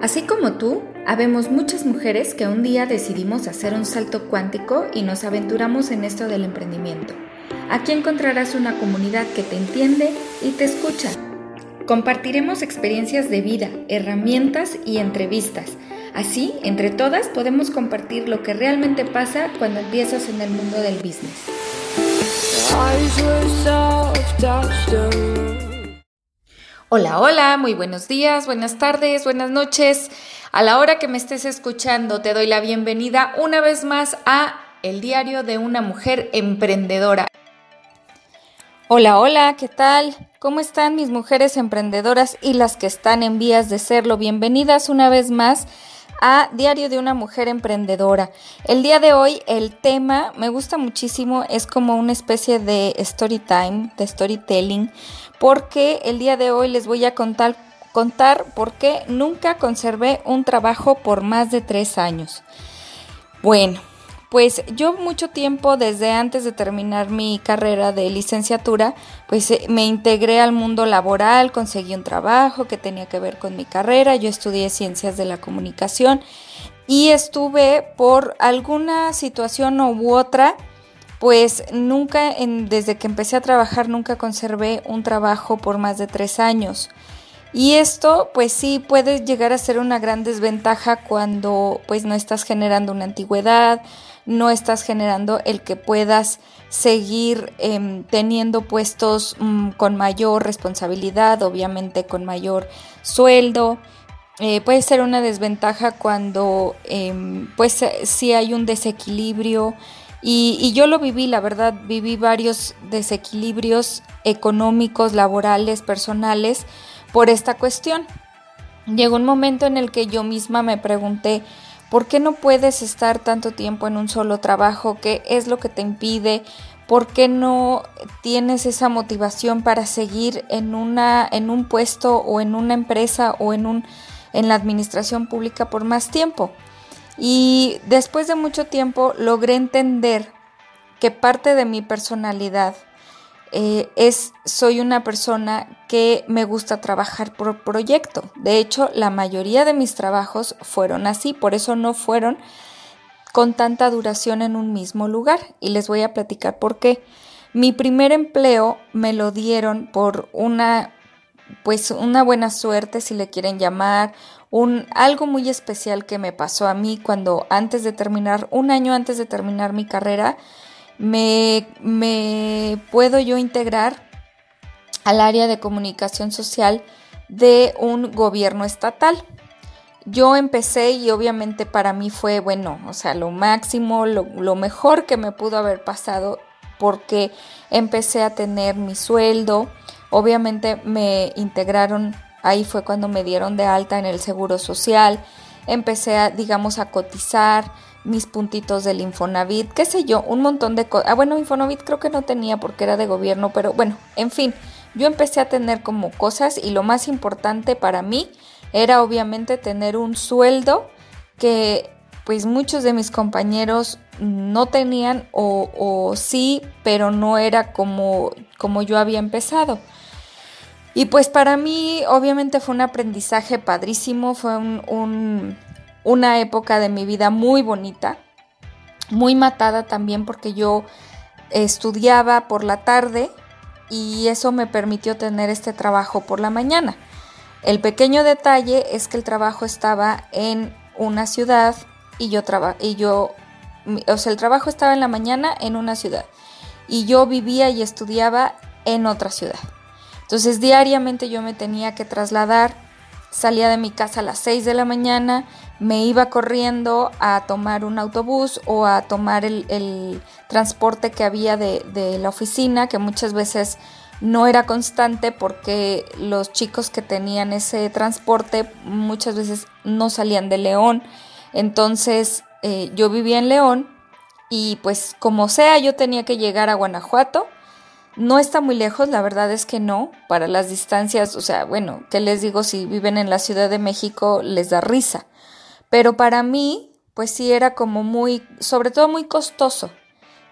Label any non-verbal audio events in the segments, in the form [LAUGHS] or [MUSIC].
Así como tú, habemos muchas mujeres que un día decidimos hacer un salto cuántico y nos aventuramos en esto del emprendimiento. Aquí encontrarás una comunidad que te entiende y te escucha. Compartiremos experiencias de vida, herramientas y entrevistas. Así, entre todas podemos compartir lo que realmente pasa cuando empiezas en el mundo del business. Hola, hola, muy buenos días, buenas tardes, buenas noches. A la hora que me estés escuchando, te doy la bienvenida una vez más a El Diario de una Mujer Emprendedora. Hola, hola, ¿qué tal? ¿Cómo están mis mujeres emprendedoras y las que están en vías de serlo? Bienvenidas una vez más a Diario de una Mujer Emprendedora. El día de hoy el tema me gusta muchísimo, es como una especie de story time, de storytelling, porque el día de hoy les voy a contar, contar por qué nunca conservé un trabajo por más de tres años. Bueno, pues yo mucho tiempo desde antes de terminar mi carrera de licenciatura, pues eh, me integré al mundo laboral, conseguí un trabajo que tenía que ver con mi carrera, yo estudié ciencias de la comunicación y estuve por alguna situación u otra pues nunca, desde que empecé a trabajar, nunca conservé un trabajo por más de tres años. Y esto, pues sí, puede llegar a ser una gran desventaja cuando pues no estás generando una antigüedad, no estás generando el que puedas seguir em, teniendo puestos mm, con mayor responsabilidad, obviamente con mayor sueldo. Eh, puede ser una desventaja cuando em, pues si hay un desequilibrio y, yo lo viví, la verdad, viví varios desequilibrios económicos, laborales, personales por esta cuestión. Llegó un momento en el que yo misma me pregunté, ¿por qué no puedes estar tanto tiempo en un solo trabajo? ¿Qué es lo que te impide? ¿Por qué no tienes esa motivación para seguir en, una, en un puesto o en una empresa o en, un, en la administración pública por más tiempo? Y después de mucho tiempo logré entender que parte de mi personalidad eh, es, soy una persona que me gusta trabajar por proyecto. De hecho, la mayoría de mis trabajos fueron así, por eso no fueron con tanta duración en un mismo lugar. Y les voy a platicar por qué. Mi primer empleo me lo dieron por una, pues una buena suerte, si le quieren llamar, un, algo muy especial que me pasó a mí cuando antes de terminar, un año antes de terminar mi carrera, me, me puedo yo integrar al área de comunicación social de un gobierno estatal. Yo empecé y obviamente para mí fue, bueno, o sea, lo máximo, lo, lo mejor que me pudo haber pasado porque empecé a tener mi sueldo, obviamente me integraron Ahí fue cuando me dieron de alta en el Seguro Social, empecé a, digamos, a cotizar mis puntitos del Infonavit, qué sé yo, un montón de cosas. Ah, bueno, Infonavit creo que no tenía porque era de gobierno, pero bueno, en fin, yo empecé a tener como cosas y lo más importante para mí era obviamente tener un sueldo que pues muchos de mis compañeros no tenían o, o sí, pero no era como, como yo había empezado. Y pues para mí obviamente fue un aprendizaje padrísimo, fue una época de mi vida muy bonita, muy matada también porque yo estudiaba por la tarde y eso me permitió tener este trabajo por la mañana. El pequeño detalle es que el trabajo estaba en una ciudad y yo y yo o sea, el trabajo estaba en la mañana en una ciudad y yo vivía y estudiaba en otra ciudad. Entonces diariamente yo me tenía que trasladar, salía de mi casa a las 6 de la mañana, me iba corriendo a tomar un autobús o a tomar el, transporte que había de, de la oficina, que muchas veces no era constante porque los chicos que tenían ese transporte muchas veces no salían de León. Entonces eh, yo vivía en León y pues como sea yo tenía que llegar a Guanajuato no está muy lejos, la verdad es que no, para las distancias, o sea, bueno, ¿qué les digo? Si viven en la Ciudad de México les da risa, pero para mí, pues sí era como muy, sobre todo muy costoso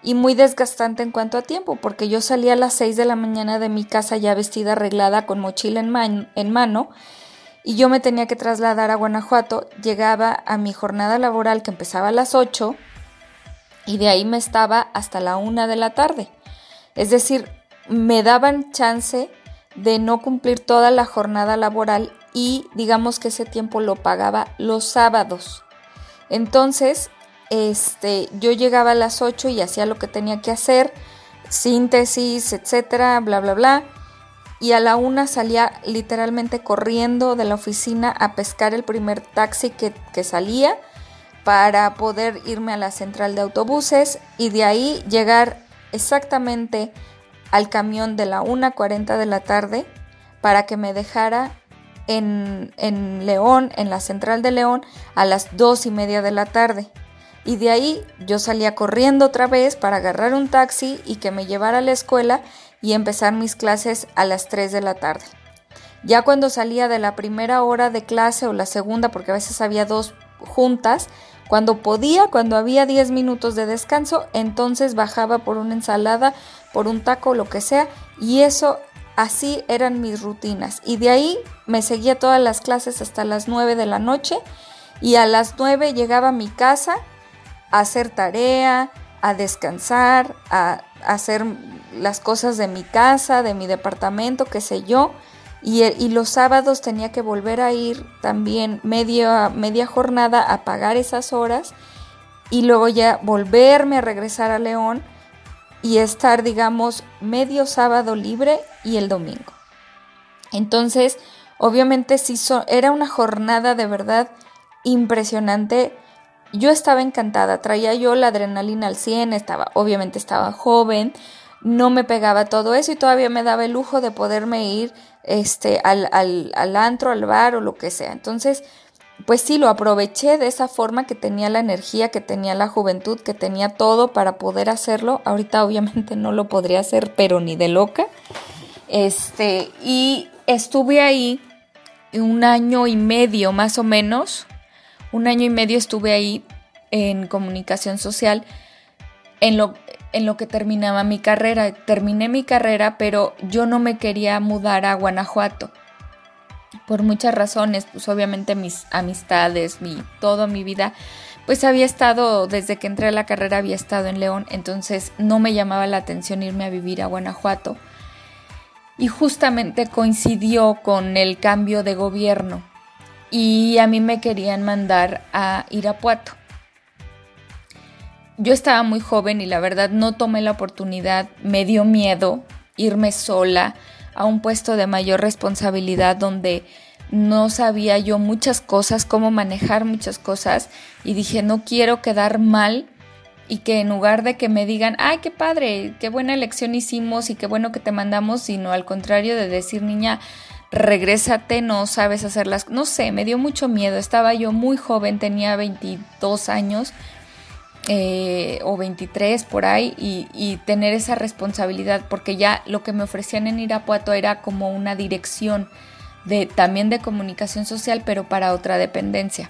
y muy desgastante en cuanto a tiempo, porque yo salía a las 6 de la mañana de mi casa ya vestida, arreglada, con mochila en, en mano, y yo me tenía que trasladar a Guanajuato, llegaba a mi jornada laboral que empezaba a las 8 y de ahí me estaba hasta la 1 de la tarde. Es decir, me daban chance de no cumplir toda la jornada laboral y digamos que ese tiempo lo pagaba los sábados. Entonces, este, yo llegaba a las 8 y hacía lo que tenía que hacer, síntesis, etcétera, bla, bla, bla. Y a la una salía literalmente corriendo de la oficina a pescar el primer taxi que, que salía para poder irme a la central de autobuses y de ahí llegar exactamente al camión de la 1.40 de la tarde para que me dejara en, en, León, en la central de León, a las dos y media de la tarde. Y de ahí yo salía corriendo otra vez para agarrar un taxi y que me llevara a la escuela y empezar mis clases a las 3 de la tarde. Ya cuando salía de la primera hora de clase o la segunda, porque a veces había dos juntas, cuando podía, cuando había 10 minutos de descanso, entonces bajaba por una ensalada, por un taco, lo que sea, y eso así eran mis rutinas. Y de ahí me seguía todas las clases hasta las 9 de la noche y a las 9 llegaba a mi casa a hacer tarea, a descansar, a hacer las cosas de mi casa, de mi departamento, qué sé yo. Y, los sábados tenía que volver a ir también media, media jornada a pagar esas horas y luego ya volverme a regresar a León y estar, digamos, medio sábado libre y el domingo. Entonces, obviamente sí, era una jornada de verdad impresionante. Yo estaba encantada, traía yo la adrenalina al 100, estaba, obviamente estaba joven, no me pegaba todo eso y todavía me daba el lujo de poderme ir este, al, al, al antro, al bar o lo que sea. Entonces, pues sí, lo aproveché de esa forma que tenía la energía, que tenía la juventud, que tenía todo para poder hacerlo. Ahorita obviamente no lo podría hacer, pero ni de loca. Este, y estuve ahí un año y medio más o menos. Un año y medio estuve ahí en comunicación social en lo en lo que terminaba mi carrera. Terminé mi carrera, pero yo no me quería mudar a Guanajuato. Por muchas razones, pues obviamente mis amistades, mi, toda mi vida, pues había estado, desde que entré a la carrera había estado en León, entonces no me llamaba la atención irme a vivir a Guanajuato. Y justamente coincidió con el cambio de gobierno y a mí me querían mandar a Irapuato yo estaba muy joven y la verdad no tomé la oportunidad, me dio miedo irme sola a un puesto de mayor responsabilidad donde no sabía yo muchas cosas, cómo manejar muchas cosas y dije no quiero quedar mal y que en lugar de que me digan, ay, qué padre, qué buena elección hicimos y qué bueno que te mandamos, sino al contrario de decir, niña, regrésate, no sabes hacerlas, no sé, me dio mucho miedo, estaba yo muy joven, tenía 22 años eh, o 23 por ahí y, tener esa responsabilidad porque ya lo que me ofrecían en Irapuato era como una dirección de también de comunicación social pero para otra dependencia.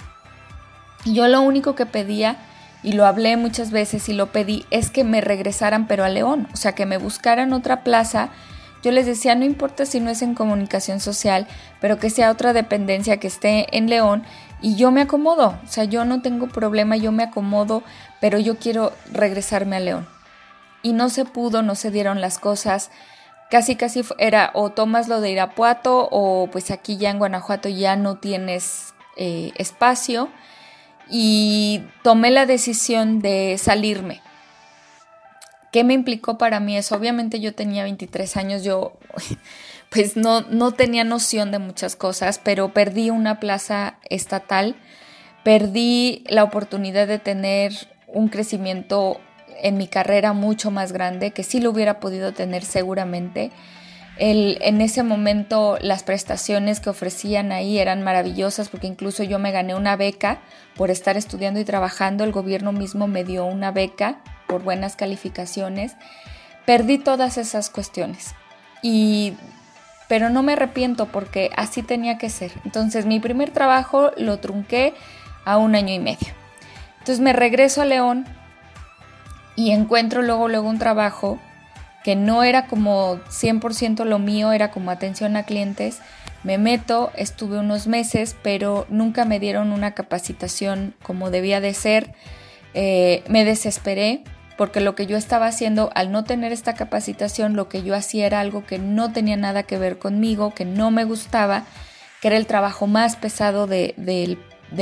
Yo lo único que pedía y lo hablé muchas veces y lo pedí es que me regresaran pero a León, o sea que me buscaran otra plaza. Yo les decía, no importa si no es en comunicación social, pero que sea otra dependencia que esté en León y yo me acomodo, o sea, yo no tengo problema, yo me acomodo, pero yo quiero regresarme a León. Y no se pudo, no se dieron las cosas. Casi, casi era o tomas lo de Irapuato o pues aquí ya en Guanajuato ya no tienes eh, espacio. Y tomé la decisión de salirme. ¿Qué me implicó para mí eso? Obviamente yo tenía 23 años, yo pues no, no tenía noción de muchas cosas, pero perdí una plaza estatal, perdí la oportunidad de tener un crecimiento en mi carrera mucho más grande, que sí lo hubiera podido tener seguramente. El, en ese momento las prestaciones que ofrecían ahí eran maravillosas porque incluso yo me gané una beca por estar estudiando y trabajando, el gobierno mismo me dio una beca por buenas calificaciones. Perdí todas esas cuestiones y pero no me arrepiento porque así tenía que ser. Entonces mi primer trabajo lo trunqué a un año y medio. Entonces me regreso a León y encuentro luego, luego un trabajo que no era como 100% lo mío, era como atención a clientes. Me meto, estuve unos meses, pero nunca me dieron una capacitación como debía de ser. Eh, me desesperé porque lo que yo estaba haciendo al no tener esta capacitación, lo que yo hacía era algo que no tenía nada que ver conmigo, que no me gustaba, que era el trabajo más pesado de,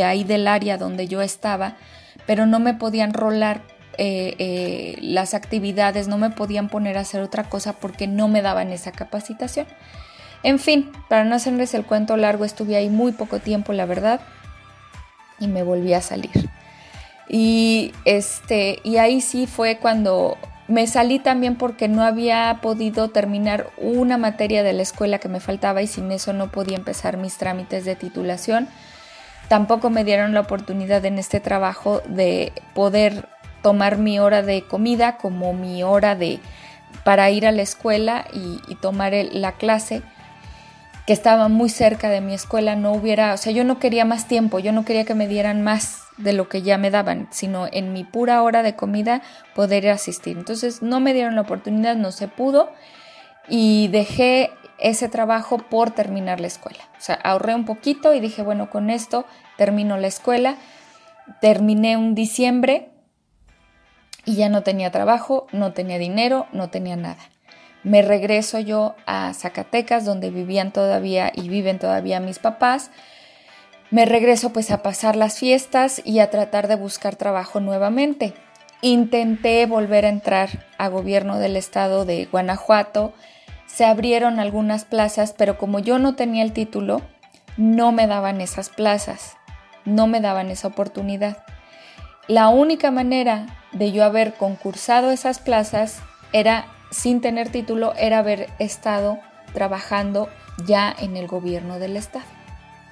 ahí del área donde yo estaba, pero no me podían rolar eh, eh, las actividades, no me podían poner a hacer otra cosa porque no me daban esa capacitación. En fin, para no hacerles el cuento largo, estuve ahí muy poco tiempo, la verdad, y me volví a salir. Y, este, y ahí sí fue cuando me salí también porque no había podido terminar una materia de la escuela que me faltaba y sin eso no podía empezar mis trámites de titulación. Tampoco me dieron la oportunidad en este trabajo de poder tomar mi hora de comida como mi hora de para ir a la escuela y, tomar la clase que estaba muy cerca de mi escuela no hubiera, o sea, yo no quería más tiempo, yo no quería que me dieran más de lo que ya me daban, sino en mi pura hora de comida poder asistir. Entonces no me dieron la oportunidad, no se pudo y dejé ese trabajo por terminar la escuela. O sea, ahorré un poquito y dije, bueno, con esto termino la escuela. Terminé un diciembre y ya no tenía trabajo, no tenía dinero, no tenía nada. Me regreso yo a Zacatecas, donde vivían todavía y viven todavía mis papás me regreso pues a pasar las fiestas y a tratar de buscar trabajo nuevamente. Intenté volver a entrar a gobierno del estado de Guanajuato. Se abrieron algunas plazas, pero como yo no tenía el título, no me daban esas plazas, no me daban esa oportunidad. La única manera de yo haber concursado esas plazas era, sin tener título, era haber estado trabajando ya en el gobierno del estado.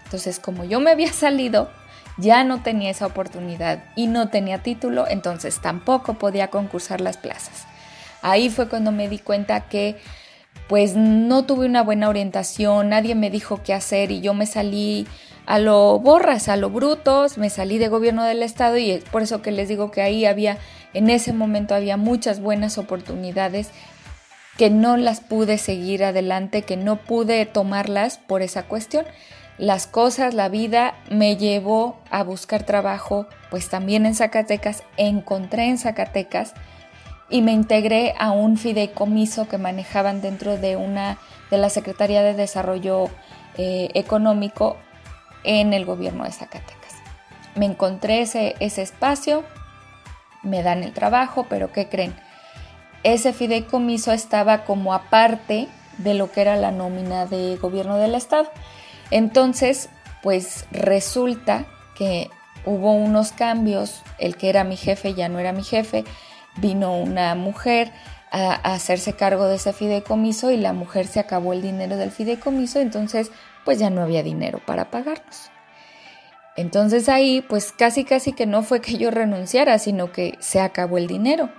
Entonces, como yo me había [LAUGHS] salido, ya no tenía esa oportunidad y no tenía título, entonces tampoco podía concursar las plazas. Ahí fue cuando me di cuenta que pues no tuve una buena orientación, nadie me dijo qué hacer y yo me salí a lo borras, a lo brutos, me salí de gobierno del estado y es por eso que les digo que ahí había, en ese momento había muchas buenas oportunidades que no las pude seguir adelante, que no pude tomarlas por esa cuestión las cosas, la vida me llevó a buscar trabajo, pues también en Zacatecas, encontré en Zacatecas y me integré a un fideicomiso que manejaban dentro de una de la Secretaría de Desarrollo eh, Económico en el gobierno de Zacatecas. Me encontré ese, ese espacio, me dan el trabajo, pero ¿qué creen? Ese fideicomiso estaba como aparte de lo que era la nómina de gobierno del Estado. Entonces, pues resulta que hubo unos cambios, el que era mi jefe ya no era mi jefe, vino una mujer a, hacerse cargo de ese fideicomiso y la mujer se acabó el dinero del fideicomiso, entonces pues ya no había dinero para pagarnos. Entonces ahí pues casi casi que no fue que yo renunciara, sino que se acabó el dinero.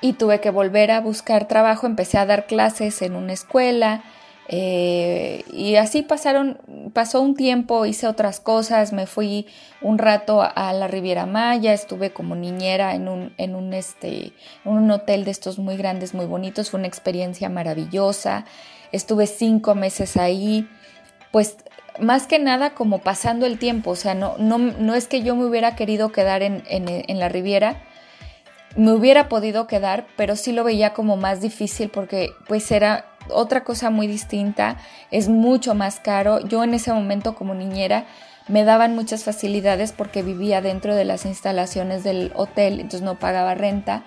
Y tuve que volver a buscar trabajo, empecé a dar clases en una escuela, eh, y así pasaron, pasó un tiempo, hice otras cosas, me fui un rato a la Riviera Maya, estuve como niñera en un, en un, este, un hotel de estos muy grandes, muy bonitos, fue una experiencia maravillosa, estuve cinco meses ahí, pues más que nada como pasando el tiempo, o sea, no, no, no es que yo me hubiera querido quedar en, en, en la Riviera, me hubiera podido quedar, pero sí lo veía como más difícil porque pues era otra cosa muy distinta, es mucho más caro. Yo en ese momento como niñera me daban muchas facilidades porque vivía dentro de las instalaciones del hotel, entonces no pagaba renta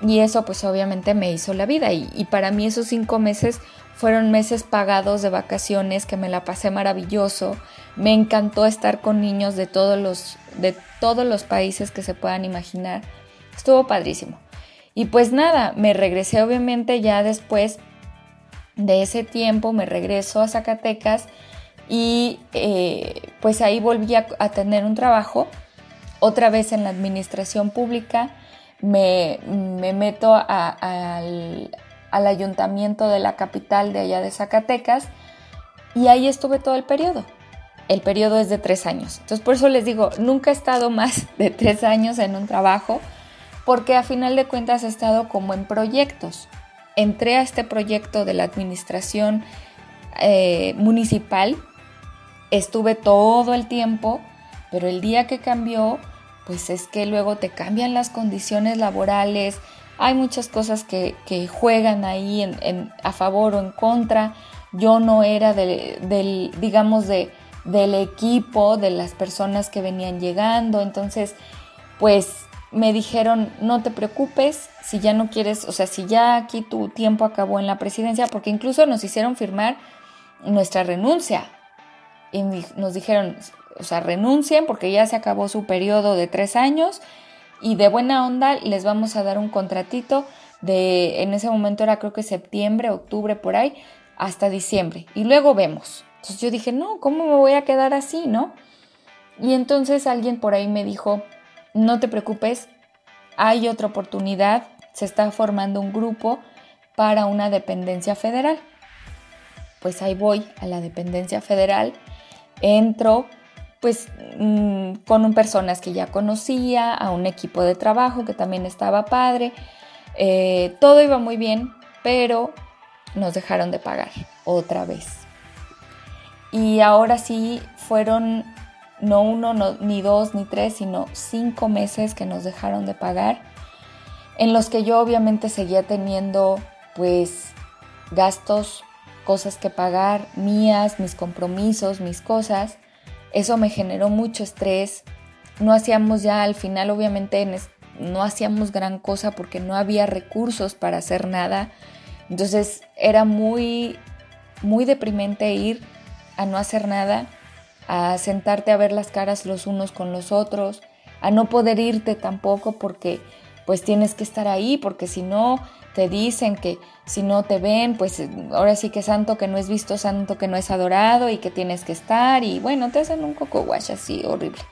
y eso pues obviamente me hizo la vida y, y para mí esos cinco meses fueron meses pagados de vacaciones que me la pasé maravilloso. Me encantó estar con niños de todos los, de todos los países que se puedan imaginar. Estuvo padrísimo. Y pues nada, me regresé obviamente ya después de ese tiempo, me regreso a Zacatecas y eh, pues ahí volví a, tener un trabajo, otra vez en la administración pública, me, meto al, al ayuntamiento de la capital de allá de Zacatecas y ahí estuve todo el periodo. El periodo es de tres años. Entonces por eso les digo, nunca he estado más [LAUGHS] de tres años en un trabajo porque a final de cuentas he estado como en proyectos. Entré a este proyecto de la administración eh, municipal, estuve todo el tiempo, pero el día que cambió, pues es que luego te cambian las condiciones laborales, hay muchas cosas que, juegan ahí en, a favor o en contra. Yo no era del, digamos, de, del equipo, de las personas que venían llegando, entonces, pues me dijeron, no te preocupes, si ya no quieres, o sea, si ya aquí tu tiempo acabó en la presidencia, porque incluso nos hicieron firmar nuestra renuncia. Y nos dijeron, o sea, renuncien porque ya se acabó su periodo de tres años y de buena onda les vamos a dar un contratito de, en ese momento era creo que septiembre, octubre, por ahí, hasta diciembre. Y luego vemos. Entonces yo dije, no, ¿cómo me voy a quedar así, no? Y entonces alguien por ahí me dijo, no te preocupes, hay otra oportunidad, se está formando un grupo para una dependencia federal. Pues ahí voy a la dependencia federal, entro pues mm, con personas que ya conocía, a un equipo de trabajo que también estaba padre, eh, todo iba muy bien, pero nos dejaron de pagar otra vez. Y ahora sí fueron no uno, ni dos, ni tres, sino cinco meses que nos dejaron de pagar, en los que yo obviamente seguía teniendo pues gastos, cosas que pagar, mías, mis compromisos, mis cosas. Eso me generó mucho estrés. No hacíamos ya al final, obviamente, no hacíamos gran cosa porque no había recursos para hacer nada. Entonces era muy, muy deprimente ir a no hacer nada a sentarte a ver las caras los unos con los otros, a no poder irte tampoco porque pues tienes que estar ahí, porque si no te dicen que si no te ven, pues ahora sí que santo que no es visto, santo que no es adorado y que tienes que estar y bueno, te hacen un coco wash así horrible.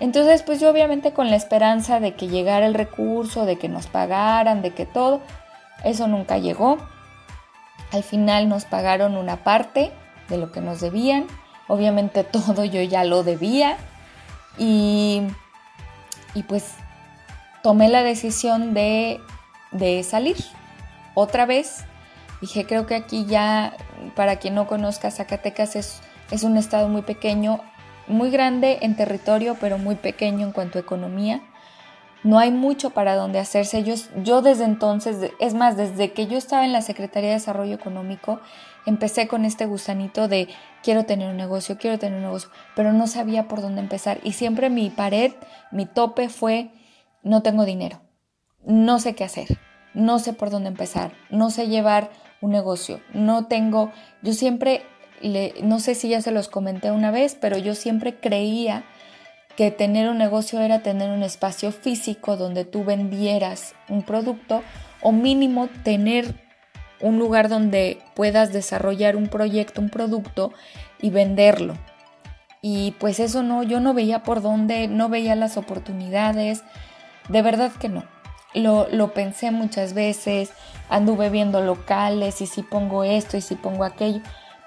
Entonces, pues yo obviamente con la esperanza de que llegara el recurso, de que nos pagaran, de que todo, eso nunca llegó. Al final nos pagaron una parte de lo que nos debían Obviamente [LAUGHS] todo yo ya lo debía y, y pues tomé la decisión de, de salir otra vez. Dije, creo que aquí ya, para quien no conozca, Zacatecas es, es un estado muy pequeño, muy grande en territorio, pero muy pequeño en cuanto a economía no hay mucho para donde hacerse. Yo, yo desde entonces, es más, desde que yo estaba en la Secretaría de Desarrollo Económico, empecé con este gusanito de quiero tener un negocio, quiero tener un negocio, pero no sabía por dónde empezar. Y siempre mi pared, mi tope fue, no tengo dinero, no sé qué hacer, no sé por dónde empezar, no sé llevar un negocio, no tengo, yo siempre, le, no sé si ya se los comenté una vez, pero yo siempre creía que tener un negocio era tener un espacio físico donde tú vendieras un producto o mínimo tener un lugar donde puedas desarrollar un proyecto, un producto y venderlo. Y pues eso no, yo no veía por dónde, no veía las oportunidades, de verdad que no. Lo, lo pensé muchas veces, anduve viendo locales y si pongo esto y si pongo aquello,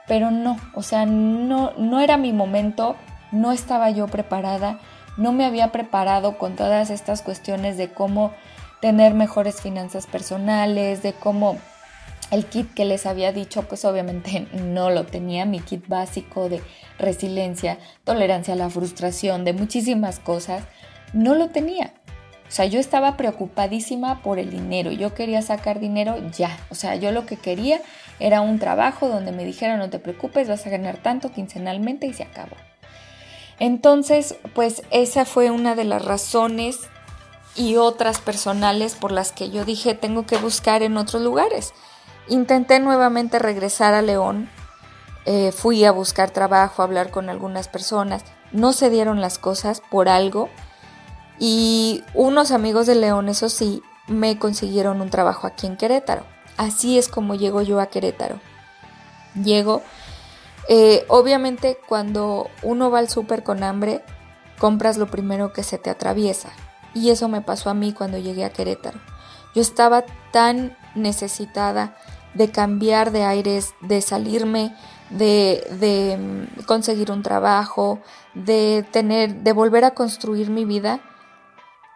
pero no, o sea, no, no era mi momento no estaba yo preparada, no me había preparado con todas estas cuestiones de cómo tener mejores finanzas personales, de cómo el kit que les había dicho, pues obviamente [LAUGHS] no lo tenía, mi kit básico de resiliencia, tolerancia a la frustración, de muchísimas cosas, no lo tenía. O sea, yo estaba preocupadísima por el dinero, yo quería sacar dinero ya, o sea, yo lo que quería era un trabajo donde me dijeran no te preocupes, vas a ganar tanto quincenalmente y se acabó. Entonces, pues esa fue una de las razones y otras personales por las que yo dije tengo que buscar en otros lugares. Intenté nuevamente regresar a León, eh, fui a buscar trabajo, a hablar con algunas personas, no se dieron las cosas por algo y unos amigos de León, eso sí, me consiguieron un trabajo aquí en Querétaro. Así es como llego yo a Querétaro. Llego eh, obviamente cuando uno va al súper con hambre, compras lo primero que se te atraviesa. Y eso me pasó a mí cuando llegué a Querétaro. Yo estaba tan necesitada de cambiar de aires, de salirme, de, de mm, conseguir un trabajo, de tener, de volver a construir mi vida,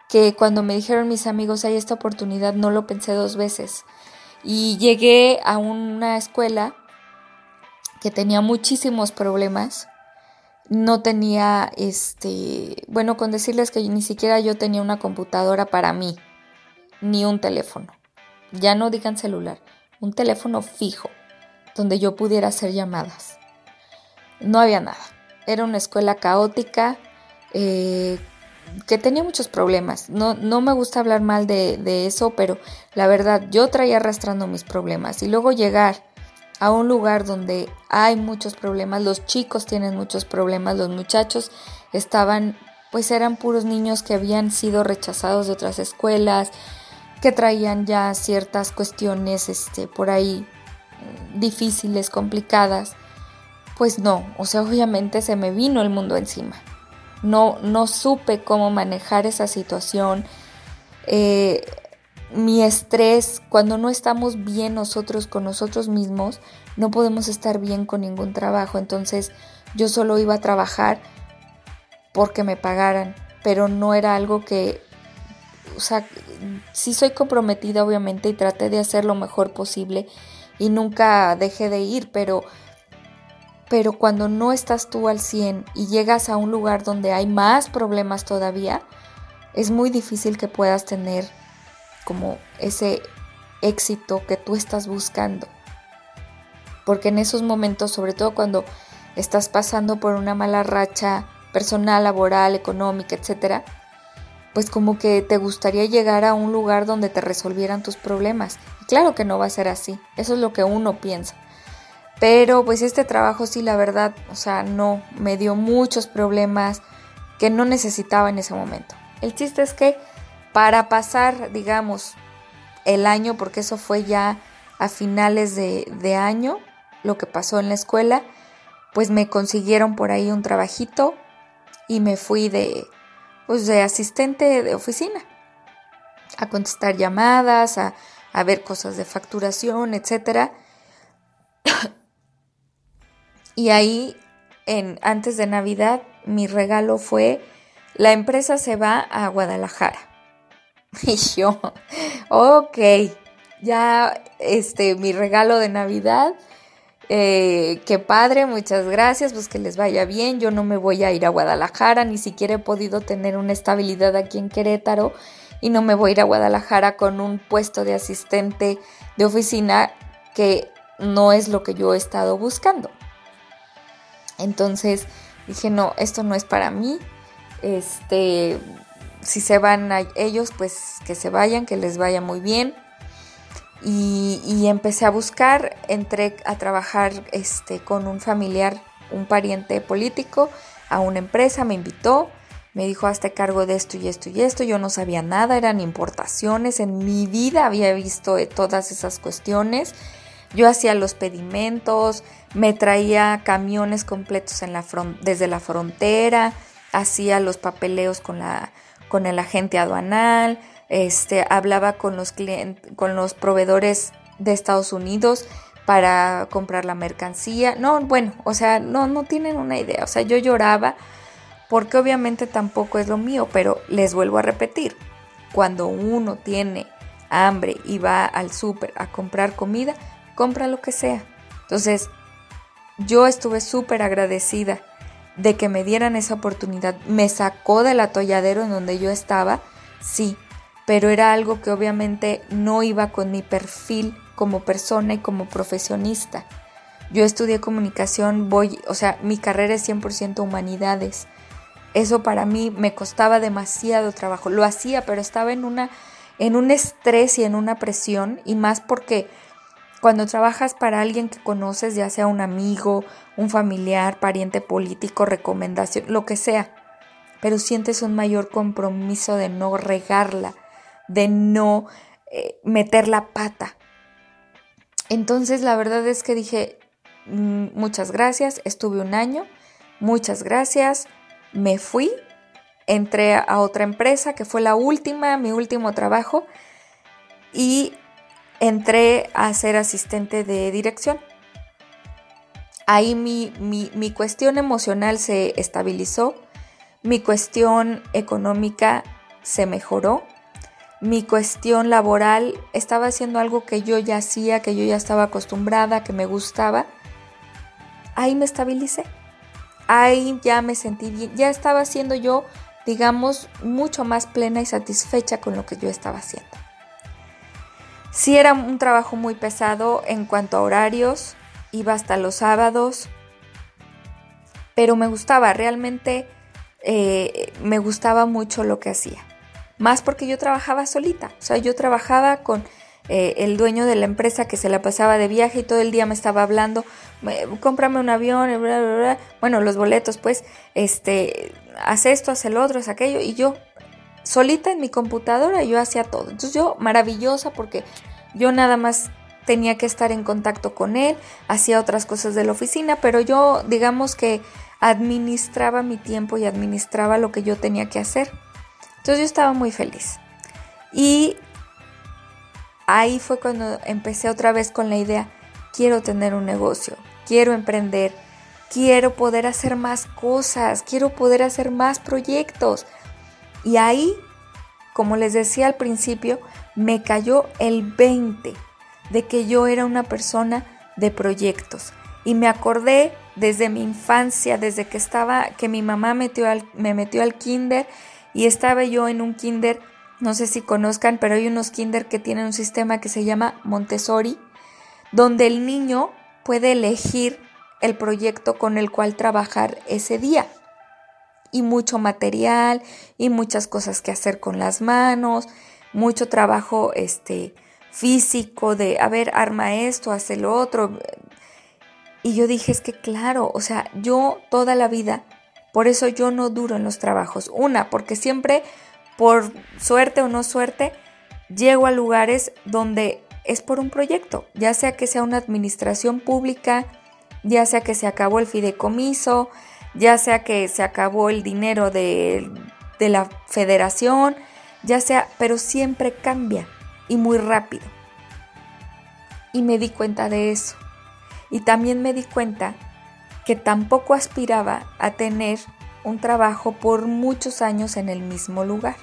que cuando me dijeron mis amigos hay esta oportunidad no lo pensé dos veces. Y llegué a una escuela que tenía muchísimos problemas. No tenía, este, bueno, con decirles que ni siquiera yo tenía una computadora para mí, ni un teléfono. Ya no digan celular, un teléfono fijo, donde yo pudiera hacer llamadas. No había nada. Era una escuela caótica, eh, que tenía muchos problemas. No, no me gusta hablar mal de, de, eso, pero la verdad, yo traía arrastrando mis problemas. Y luego llegar a un lugar donde hay muchos problemas, los chicos tienen muchos problemas, los muchachos estaban, pues eran puros niños que habían sido rechazados de otras escuelas, que traían ya ciertas cuestiones este, por ahí mm, difíciles, complicadas. Pues no, o sea, obviamente se me vino el mundo encima. No, no supe cómo manejar esa situación. Eh, mi estrés, cuando no estamos bien nosotros con nosotros mismos, no podemos estar bien con ningún trabajo. Entonces yo solo iba a trabajar porque me pagaran, pero no era algo que, o sea, sí soy comprometida obviamente y traté de hacer lo mejor posible y nunca dejé de ir, pero, pero cuando no estás tú al 100 y llegas a un lugar donde hay más problemas todavía, es muy difícil que puedas tener como ese éxito que tú estás buscando. Porque en esos momentos, sobre todo cuando estás pasando por una mala racha personal, laboral, económica, etcétera, pues como que te gustaría llegar a un lugar donde te resolvieran tus problemas. Y claro que no va a ser así, eso es lo que uno piensa. Pero pues este trabajo sí, la verdad, o sea, no, me dio muchos problemas que no necesitaba en ese momento. El chiste es que para pasar, digamos, el año, porque eso fue ya a finales de, año, lo que pasó en la escuela, pues me consiguieron por ahí un trabajito y me fui de, pues de asistente de oficina, a contestar llamadas, a, a ver cosas de facturación, etcétera. Y ahí, en, antes de Navidad, mi regalo fue, la empresa se va a Guadalajara. [LAUGHS] Y yo, ok, ya este, mi regalo de Navidad. Eh, qué padre, muchas gracias, pues que les vaya bien. Yo no me voy a ir a Guadalajara, ni siquiera he podido tener una estabilidad aquí en Querétaro y no me voy a ir a Guadalajara con un puesto de asistente de oficina que no es lo que yo he estado buscando. Entonces dije, no, esto no es para mí. Este, si se van a ellos, pues que se vayan, que les vaya muy bien. Y, empecé a buscar, entré a trabajar este, con un familiar, un pariente político, a una empresa, me invitó, me dijo, hazte cargo de esto y esto y esto, yo no sabía nada, eran importaciones, en mi vida había visto todas esas cuestiones, yo hacía los pedimentos, me traía camiones completos desde la frontera, hacía los papeleos con la con el agente aduanal, este, hablaba con los, con los proveedores de Estados Unidos para comprar la mercancía. No, bueno, o sea, no, no tienen una idea. O sea, yo lloraba porque obviamente tampoco es lo mío, pero les vuelvo a repetir, cuando uno tiene hambre y va al súper a comprar comida, compra lo que sea. Entonces, yo estuve súper agradecida de que me dieran esa oportunidad. Me sacó del atolladero en donde yo estaba, sí, pero era algo que obviamente no iba con mi perfil como persona y como profesionista. Yo estudié comunicación, voy, o sea, mi carrera es 100% humanidades. Eso para mí me costaba demasiado trabajo. Lo hacía, pero estaba en una en un estrés y en una presión y más porque cuando trabajas para alguien que conoces, ya sea un amigo, un familiar, pariente político, recomendación, lo que sea, pero sientes un mayor compromiso de no regarla, de no eh, meter la pata. Entonces la verdad es que dije, mm, muchas gracias, estuve un año, muchas gracias, me fui, entré a otra empresa que fue la última, mi último trabajo, y entré a ser asistente de dirección. Ahí mi, mi, cuestión emocional se estabilizó, mi cuestión económica se mejoró, mi cuestión laboral, estaba haciendo algo que yo ya hacía, que yo ya estaba acostumbrada, que me gustaba, ahí me estabilicé. Ahí ya me sentí bien, ya estaba siendo yo, digamos, mucho más plena y satisfecha con lo que yo estaba haciendo. Sí era un trabajo muy pesado en cuanto a horarios, iba hasta los sábados, pero me gustaba, realmente eh, me gustaba mucho lo que hacía. Más porque yo trabajaba solita, o sea, yo trabajaba con eh, el dueño de la empresa que se la pasaba de viaje y todo el día me estaba hablando, cómprame un avión, bla, bla, bla. bueno, los boletos, pues, este, haz esto, haz el otro, haz aquello, y yo solita en mi computadora yo hacía todo. Entonces yo maravillosa porque yo nada más tenía que estar en contacto con él, hacía otras cosas de la oficina, pero yo digamos que administraba mi tiempo y administraba lo que yo tenía que hacer. Entonces yo estaba muy feliz. Y ahí fue cuando empecé otra vez con la idea, quiero tener un negocio, quiero emprender, quiero poder hacer más cosas, quiero poder hacer más proyectos. Y ahí, como les decía al principio, me cayó el 20 de que yo era una persona de proyectos. Y me acordé desde mi infancia, desde que estaba, que mi mamá me metió al kinder y estaba yo en un kinder, no sé si conozcan, pero hay unos kinder que tienen un sistema que se llama Montessori, donde el niño puede elegir el proyecto con el cual trabajar ese día. Y mucho material y muchas cosas que hacer con las manos, mucho trabajo este físico de, a ver, arma esto, hace lo otro. Y yo dije, es que claro, o sea, yo toda la vida por eso yo no duro en los trabajos. Una, porque siempre, por suerte o no suerte, llego a lugares donde es por un proyecto, ya sea que sea una administración pública, ya sea que se acabó el fideicomiso, ya sea que se acabó el dinero de, de la federación, ya sea, pero siempre cambia y muy rápido. Y me di cuenta de eso. Y también me di cuenta que tampoco aspiraba a tener un trabajo por muchos años en el mismo lugar.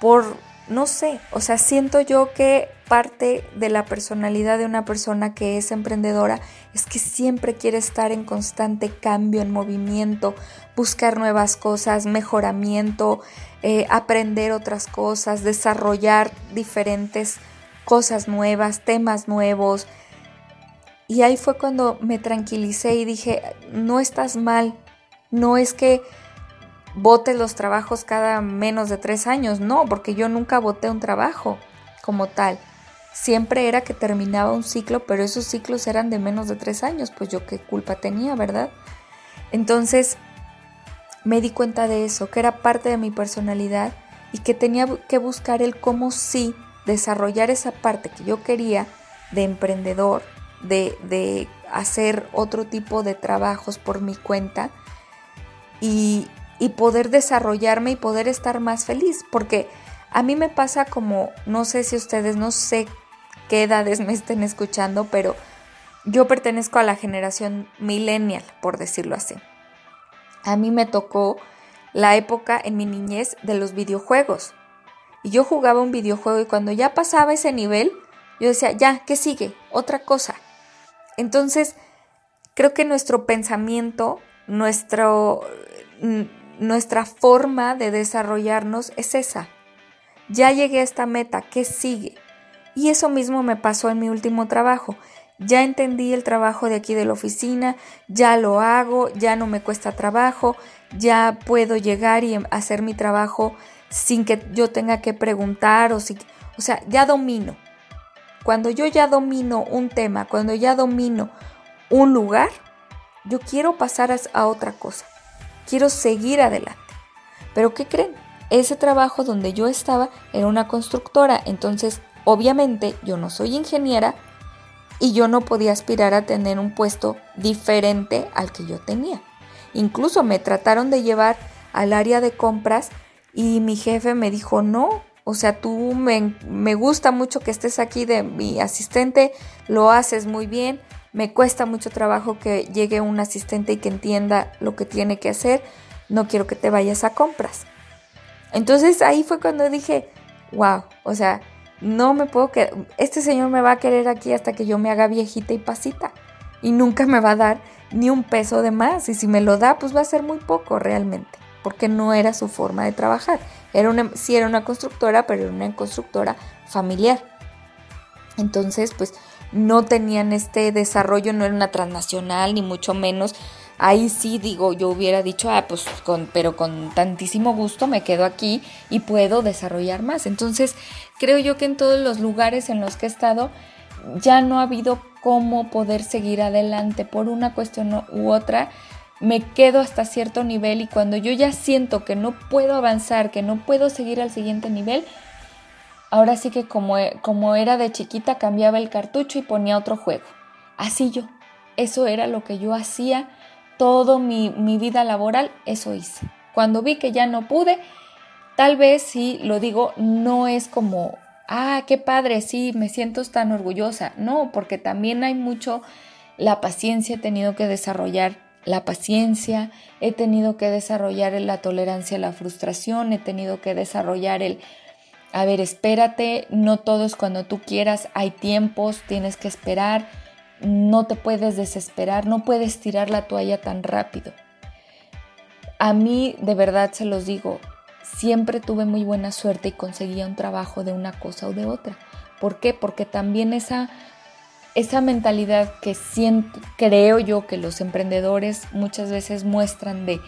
Por, no sé, o sea, siento yo que parte de la personalidad de una persona que es emprendedora es que siempre quiere estar en constante cambio, en movimiento, buscar nuevas cosas, mejoramiento, eh, aprender otras cosas, desarrollar diferentes cosas nuevas, temas nuevos, y ahí fue cuando me tranquilicé y dije, no estás mal, no es que votes los trabajos cada menos de tres años, no, porque yo nunca voté un trabajo como tal. Siempre era que terminaba un ciclo, pero esos ciclos eran de menos de tres años, pues yo qué culpa tenía, ¿verdad? Entonces me di cuenta de eso, que era parte de mi personalidad y que tenía que buscar el cómo sí desarrollar esa parte que yo quería de emprendedor, de, hacer otro tipo de trabajos por mi cuenta y, y poder desarrollarme y poder estar más feliz, porque a mí me pasa como, no sé si ustedes, no sé qué edades me estén escuchando, pero yo pertenezco a la generación millennial, por decirlo así. A mí me tocó la época en mi niñez de los videojuegos. Y yo jugaba un videojuego y cuando ya pasaba ese nivel, yo decía, ya, ¿qué sigue? Otra cosa. Entonces, creo que nuestro pensamiento, nuestro, nuestra forma de desarrollarnos es esa. Ya llegué a esta meta, ¿qué sigue? Y eso mismo me pasó en mi último trabajo. Ya entendí el trabajo de aquí de la oficina, ya lo hago, ya no me cuesta trabajo, ya puedo llegar y hacer mi trabajo sin que yo tenga que preguntar o si, o sea, ya domino. Cuando yo ya domino un tema, cuando ya domino un lugar, yo quiero pasar a otra cosa. Quiero seguir adelante. Pero ¿qué creen? Ese trabajo donde yo estaba era una constructora, entonces obviamente yo no soy ingeniera y yo no podía aspirar a tener un puesto diferente al que yo tenía. Incluso me trataron de llevar al área de compras y mi jefe me dijo, no, o sea, tú me, me, gusta mucho que estés aquí de mi asistente, lo haces muy bien, me cuesta mucho trabajo que llegue un asistente y que entienda lo que tiene que hacer, no quiero que te vayas a compras. Entonces ahí fue cuando dije, wow, o sea, no me puedo quedar, este señor me va a querer aquí hasta que yo me haga viejita y pasita y nunca me va a dar ni un peso de más y si me lo da pues va a ser muy poco realmente porque no era su forma de trabajar. Era una, sí era una constructora, pero era una constructora familiar. Entonces, pues no tenían este desarrollo, no era una transnacional, ni mucho menos. Ahí sí digo, yo hubiera dicho, ah, pues con, pero con tantísimo gusto me quedo aquí y puedo desarrollar más. Entonces, creo yo que en todos los lugares en los que he estado ya no ha habido cómo poder seguir adelante por una cuestión u otra me quedo hasta cierto nivel y cuando yo ya siento que no puedo avanzar, que no puedo seguir al siguiente nivel, ahora sí que como, como era de chiquita cambiaba el cartucho y ponía otro juego. Así yo. Eso era lo que yo hacía todo mi, mi vida laboral, eso hice. Cuando vi que ya no pude, tal vez sí, lo digo, no es como, ah, qué padre, sí, me siento tan orgullosa. No, porque también hay mucho, la paciencia he tenido que desarrollar la paciencia, he tenido que desarrollar la tolerancia a la frustración, he tenido que desarrollar el, a ver, espérate, no todo es cuando tú quieras, hay tiempos, tienes que esperar, no te puedes desesperar, no puedes tirar la toalla tan rápido. A mí, de verdad se los digo, siempre tuve muy buena suerte y conseguía un trabajo de una cosa o de otra. ¿Por qué? Porque también esa esa mentalidad que siento, creo yo que los emprendedores muchas veces muestran de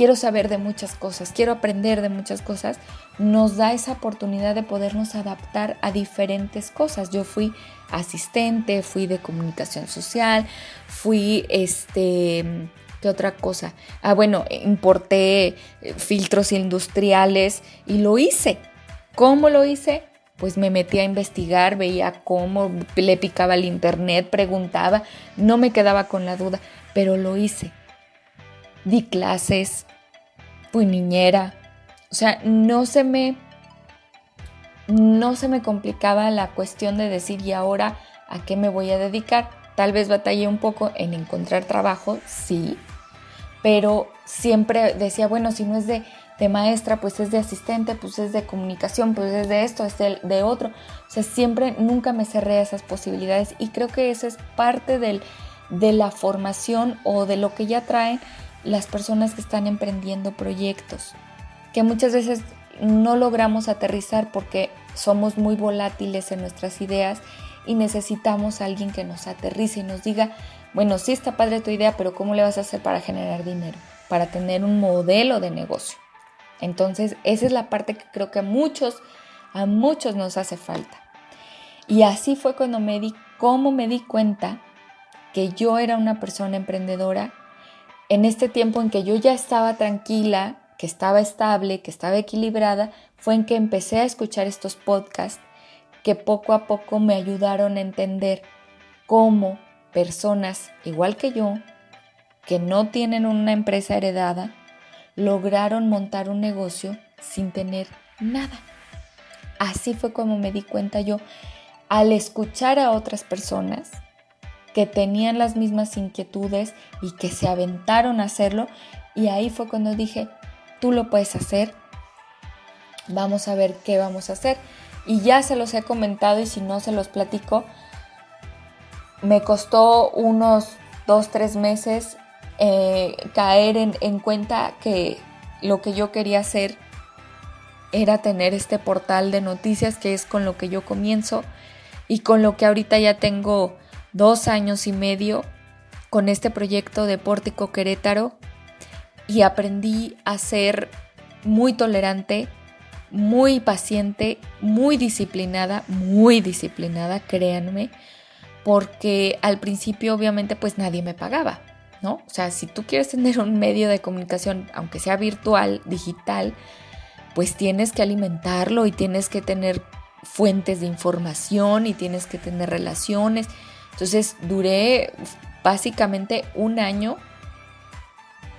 quiero saber de muchas cosas, quiero aprender de muchas cosas, nos da esa oportunidad de podernos adaptar a diferentes cosas. Yo fui asistente, fui de comunicación social, fui este ¿Qué otra cosa? Ah, bueno, importé eh, filtros industriales y lo hice. ¿Cómo lo hice? pues me metí a investigar, veía cómo le picaba el internet, preguntaba, no me quedaba con la duda, pero lo hice. Di clases, fui niñera, o sea, no se me no se me complicaba la cuestión de decir, ¿y ahora a qué me voy a dedicar? Tal vez batallé un poco en encontrar trabajo, sí, pero siempre decía, bueno, si no es de de maestra, pues es de asistente, pues es de comunicación, pues es de esto, es de, otro. O sea, siempre, nunca me cerré a esas posibilidades y creo que eso es parte del, de la formación o de lo que ya traen las personas que están emprendiendo proyectos, que muchas veces no logramos aterrizar porque somos muy volátiles en nuestras ideas y necesitamos a alguien que nos aterrice y nos diga, bueno, sí está padre tu idea, pero ¿cómo le vas a hacer para generar dinero? Para tener un modelo de negocio. Entonces, esa es la parte que creo que a muchos, a muchos nos hace falta. Y así fue cuando me di, cómo me di cuenta que yo era una persona emprendedora en este tiempo en que yo ya estaba tranquila, que estaba estable, que estaba equilibrada, fue en que empecé a escuchar estos podcasts que poco a poco me ayudaron a entender cómo personas igual que yo, que no tienen una empresa heredada, lograron montar un negocio sin tener nada. Así fue como me di cuenta yo al escuchar a otras personas que tenían las mismas inquietudes y que se aventaron a hacerlo. Y ahí fue cuando dije, tú lo puedes hacer, vamos a ver qué vamos a hacer. Y ya se los he comentado y si no se los platico, me costó unos dos, tres meses eh, caer en, cuenta que lo que yo quería hacer era tener este portal de noticias que es con lo que yo comienzo y con lo que ahorita ya tengo dos años y medio con este proyecto de Pórtico Querétaro y aprendí a ser muy tolerante, muy paciente, muy disciplinada, muy disciplinada, créanme, porque al principio obviamente pues nadie me pagaba. ¿no? O sea, si tú quieres tener un medio de comunicación, aunque sea virtual, digital, pues tienes que alimentarlo y tienes que tener fuentes de información y tienes que tener relaciones. Entonces duré básicamente un año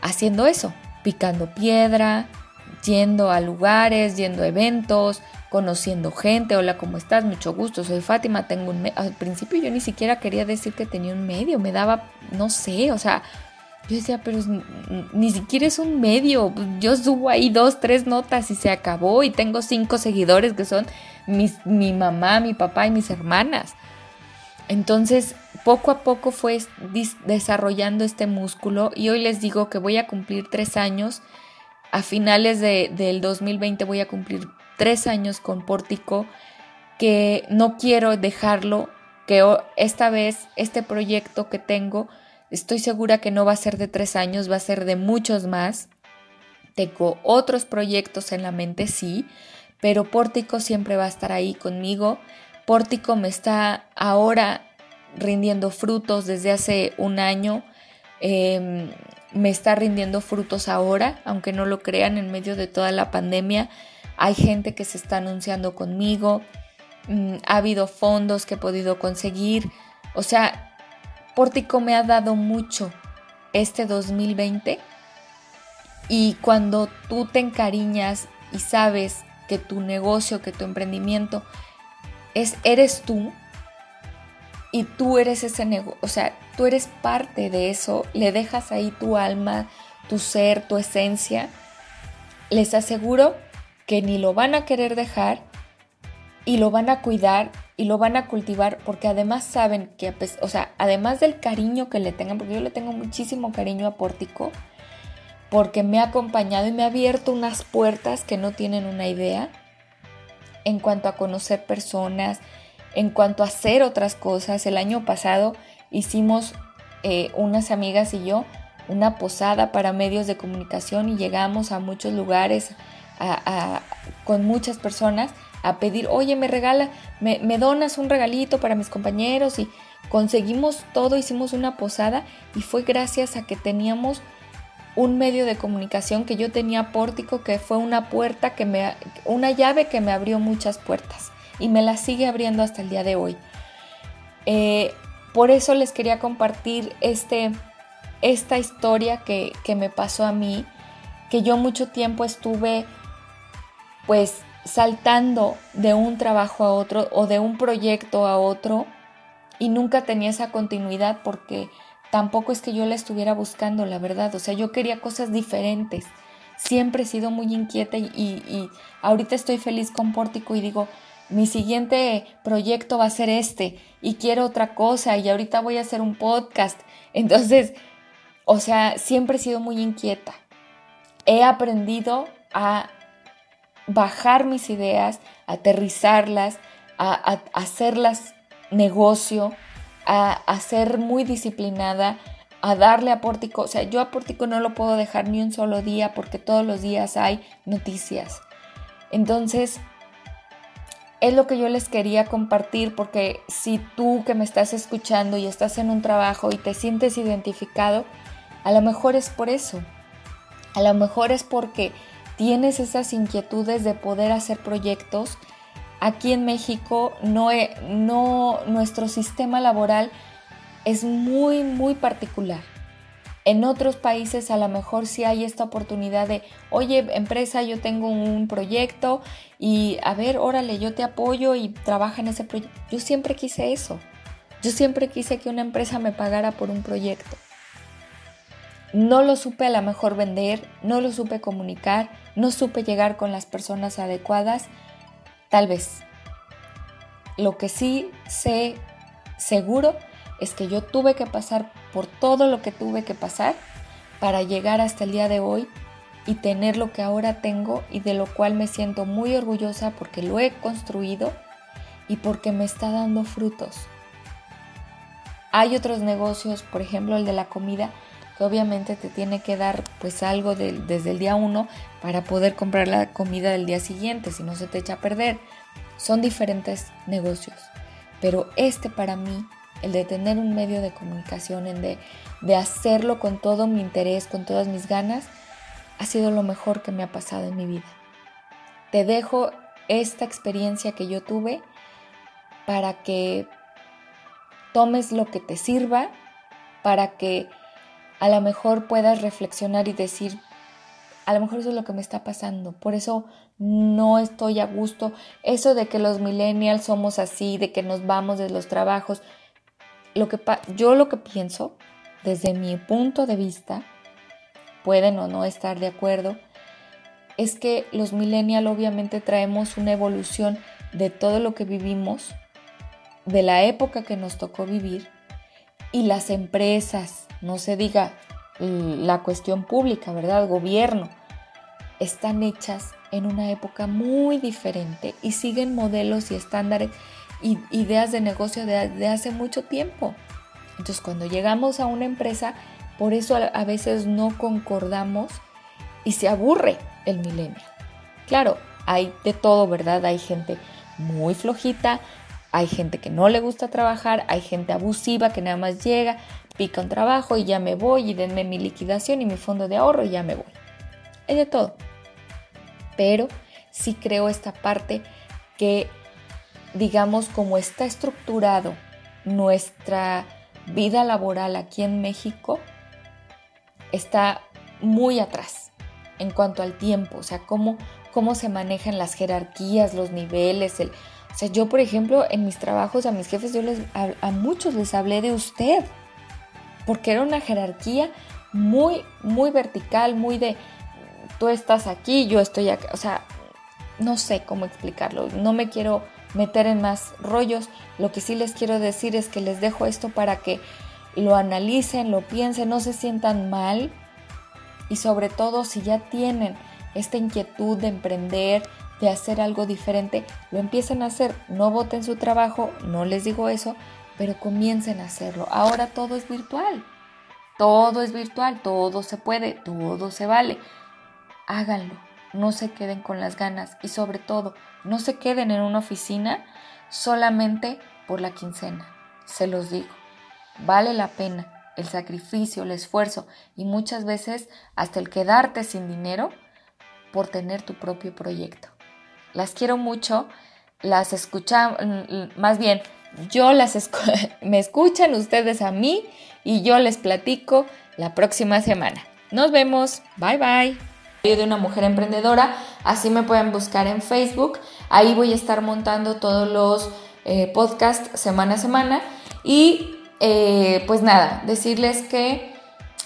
haciendo eso, picando piedra, yendo a lugares, yendo a eventos, conociendo gente, hola, ¿cómo estás? Mucho gusto, soy Fátima, tengo un... Al principio yo ni siquiera quería decir que tenía un medio, me daba, no sé, o sea, Yo decía, pero ni siquiera es un medio. Yo subo ahí dos, tres notas y se acabó. Y tengo cinco seguidores que son mi mamá, mi papá y mis hermanas. Entonces, poco a poco fue desarrollando este músculo y hoy les digo que voy a cumplir tres años. A finales de, del 2020 voy a cumplir tres años con Pórtico, que no quiero dejarlo, que esta vez este proyecto que tengo Estoy segura que no va a ser de tres años, va a ser de muchos más. Tengo otros proyectos en la mente, sí, pero Pórtico siempre va a estar ahí conmigo. Pórtico me está ahora rindiendo frutos desde hace un año. Em, me está rindiendo frutos ahora, aunque no lo crean, en medio de toda la pandemia. Hay gente que se está anunciando conmigo. Mm, ha habido fondos que he podido conseguir. O sea, Pórtico me ha dado mucho este 2020 y cuando tú te encariñas y sabes que tu negocio, que tu emprendimiento es eres tú y tú eres ese negocio, o sea, tú eres parte de eso, le dejas ahí tu alma, tu ser, tu esencia, les aseguro que ni lo van a querer dejar y lo van a cuidar y lo van a cultivar porque además saben que, o sea, además del cariño que le tengan, porque yo le tengo muchísimo cariño a Pórtico, porque me ha acompañado y me ha abierto unas puertas que no tienen una idea en cuanto a conocer personas, en cuanto a hacer otras cosas. El año pasado hicimos eh, unas amigas y yo una posada para medios de comunicación y llegamos a muchos lugares con muchas personas a pedir, oye, me regala, me donas un regalito para mis compañeros y conseguimos todo, hicimos una posada y fue gracias a que teníamos un medio de comunicación que yo tenía pórtico, que fue una puerta que me, una llave que me abrió muchas puertas y me la sigue abriendo hasta el día de hoy. Eh, por eso les quería compartir este, esta historia que, que me pasó a mí, que yo mucho tiempo estuve pues saltando de un trabajo a otro o de un proyecto a otro y nunca tenía esa continuidad porque tampoco es que yo la estuviera buscando, la verdad. O sea, yo quería cosas diferentes. Siempre he sido muy inquieta y, ahorita estoy feliz con Pórtico y digo, mi siguiente proyecto va a ser este y quiero otra cosa y ahorita voy a hacer un podcast. Entonces, o sea, siempre he sido muy inquieta. He aprendido a bajar mis ideas, aterrizarlas, a, hacerlas negocio, a, ser muy disciplinada, a darle a Pórtico. O sea, yo a Pórtico no lo puedo dejar ni un solo día porque todos los días hay noticias. Entonces, es lo que yo les quería compartir porque si tú que me estás escuchando y estás en un trabajo y te sientes identificado, a lo mejor es por eso. A lo mejor es porque tienes esas inquietudes de poder hacer proyectos, aquí en México no, no nuestro sistema laboral es muy muy particular. En otros países a lo mejor sí hay esta oportunidad de, oye, empresa, yo tengo un proyecto y a ver, órale, yo te apoyo y trabaja en ese proyecto. Yo siempre quise eso. Yo siempre quise que una empresa me pagara por un proyecto. No lo supe a lo mejor vender, no lo supe comunicar, no supe llegar con las personas adecuadas, tal vez. Lo que sí sé seguro es que yo tuve que pasar por todo lo que tuve que pasar para llegar hasta el día de hoy y tener lo que ahora tengo y de lo cual me siento muy orgullosa porque lo he construido y porque me está dando frutos. Hay otros negocios, por ejemplo el de la comida, obviamente te tiene que dar pues algo desde el día uno para poder comprar la comida del día siguiente, si no se te echa a perder. Son diferentes negocios, pero este para mí, el de tener un medio de comunicación, el de, de hacerlo con todo mi interés, con todas mis ganas, ha sido lo mejor que me ha pasado en mi vida. Te dejo esta experiencia que yo tuve para que tomes lo que te sirva, para que a lo mejor puedas reflexionar y decir, a lo mejor eso es lo que me está pasando, por eso no estoy a gusto, eso de que los millennials somos así, de que nos vamos de los trabajos, lo que yo lo que pienso desde mi punto de vista, pueden o no estar de acuerdo, es que los millennials obviamente traemos una evolución de todo lo que vivimos, de la época que nos tocó vivir, y las empresas, no se diga la cuestión pública, ¿verdad? Gobierno, están hechas en una época muy diferente y siguen modelos y estándares y ideas de negocio de, hace mucho tiempo. Entonces cuando llegamos a una empresa, por eso a, veces no concordamos y se aburre el milenio. Claro, hay de todo, ¿verdad? Hay gente muy flojita, hay gente que no le gusta trabajar, hay gente abusiva que nada más llega, pica un trabajo y ya me voy y denme mi liquidación y mi fondo de ahorro y ya me voy. Hay de todo. Pero sí creo esta parte que, digamos, como está estructurado nuestra vida laboral aquí en México, está muy atrás en cuanto al tiempo, o sea, cómo, cómo se manejan las jerarquías, los niveles, el, o sea, yo, por ejemplo, en mis trabajos a mis jefes, yo les, a, muchos les hablé de usted, porque era una jerarquía muy, muy vertical, muy de, tú estás aquí, yo estoy acá, o sea, no sé cómo explicarlo, no me quiero meter en más rollos, lo que sí les quiero decir es que les dejo esto para que lo analicen, lo piensen, no se sientan mal. Y sobre todo si ya tienen esta inquietud de emprender, de hacer algo diferente, lo empiecen a hacer. No voten su trabajo, no les digo eso, pero comiencen a hacerlo. Ahora todo es virtual. Todo es virtual, todo se puede, todo se vale. Háganlo, no se queden con las ganas y sobre todo, no se queden en una oficina solamente por la quincena. Se los digo, vale la pena el sacrificio, el esfuerzo y muchas veces hasta el quedarte sin dinero por tener tu propio proyecto. Las quiero mucho, las escuchan, más bien, yo las [LAUGHS] me escuchan ustedes a mí y yo les platico la próxima semana. Nos vemos, bye bye. De una mujer emprendedora, así me pueden buscar en Facebook. Ahí voy a estar montando todos los eh, podcasts semana a semana. Y eh, pues nada, decirles que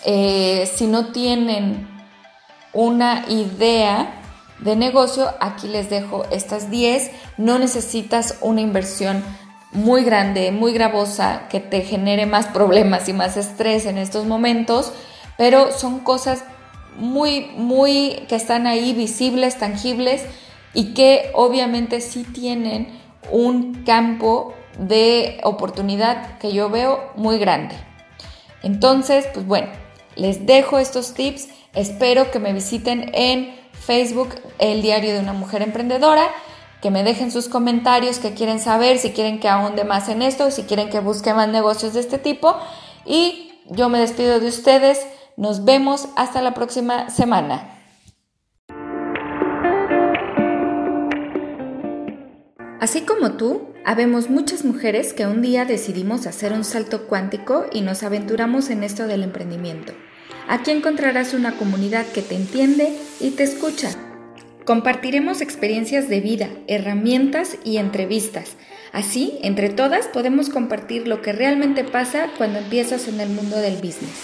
eh, si no tienen una idea de negocio, aquí les dejo estas 10. No necesitas una inversión muy grande, muy gravosa, que te genere más problemas y más estrés en estos momentos, pero son cosas muy, muy que están ahí visibles, tangibles y que obviamente sí tienen un campo de oportunidad que yo veo muy grande. Entonces, pues bueno, les dejo estos tips, espero que me visiten en Facebook, El Diario de una Mujer Emprendedora, que me dejen sus comentarios, que quieren saber, si quieren que ahonde más en esto, si quieren que busque más negocios de este tipo. Y yo me despido de ustedes. Nos vemos hasta la próxima semana. Así como tú, habemos muchas mujeres que un día decidimos hacer un salto cuántico y nos aventuramos en esto del emprendimiento. Aquí encontrarás una comunidad que te entiende y te escucha. Compartiremos experiencias de vida, herramientas y entrevistas. Así, entre todas podemos compartir lo que realmente pasa cuando empiezas en el mundo del business.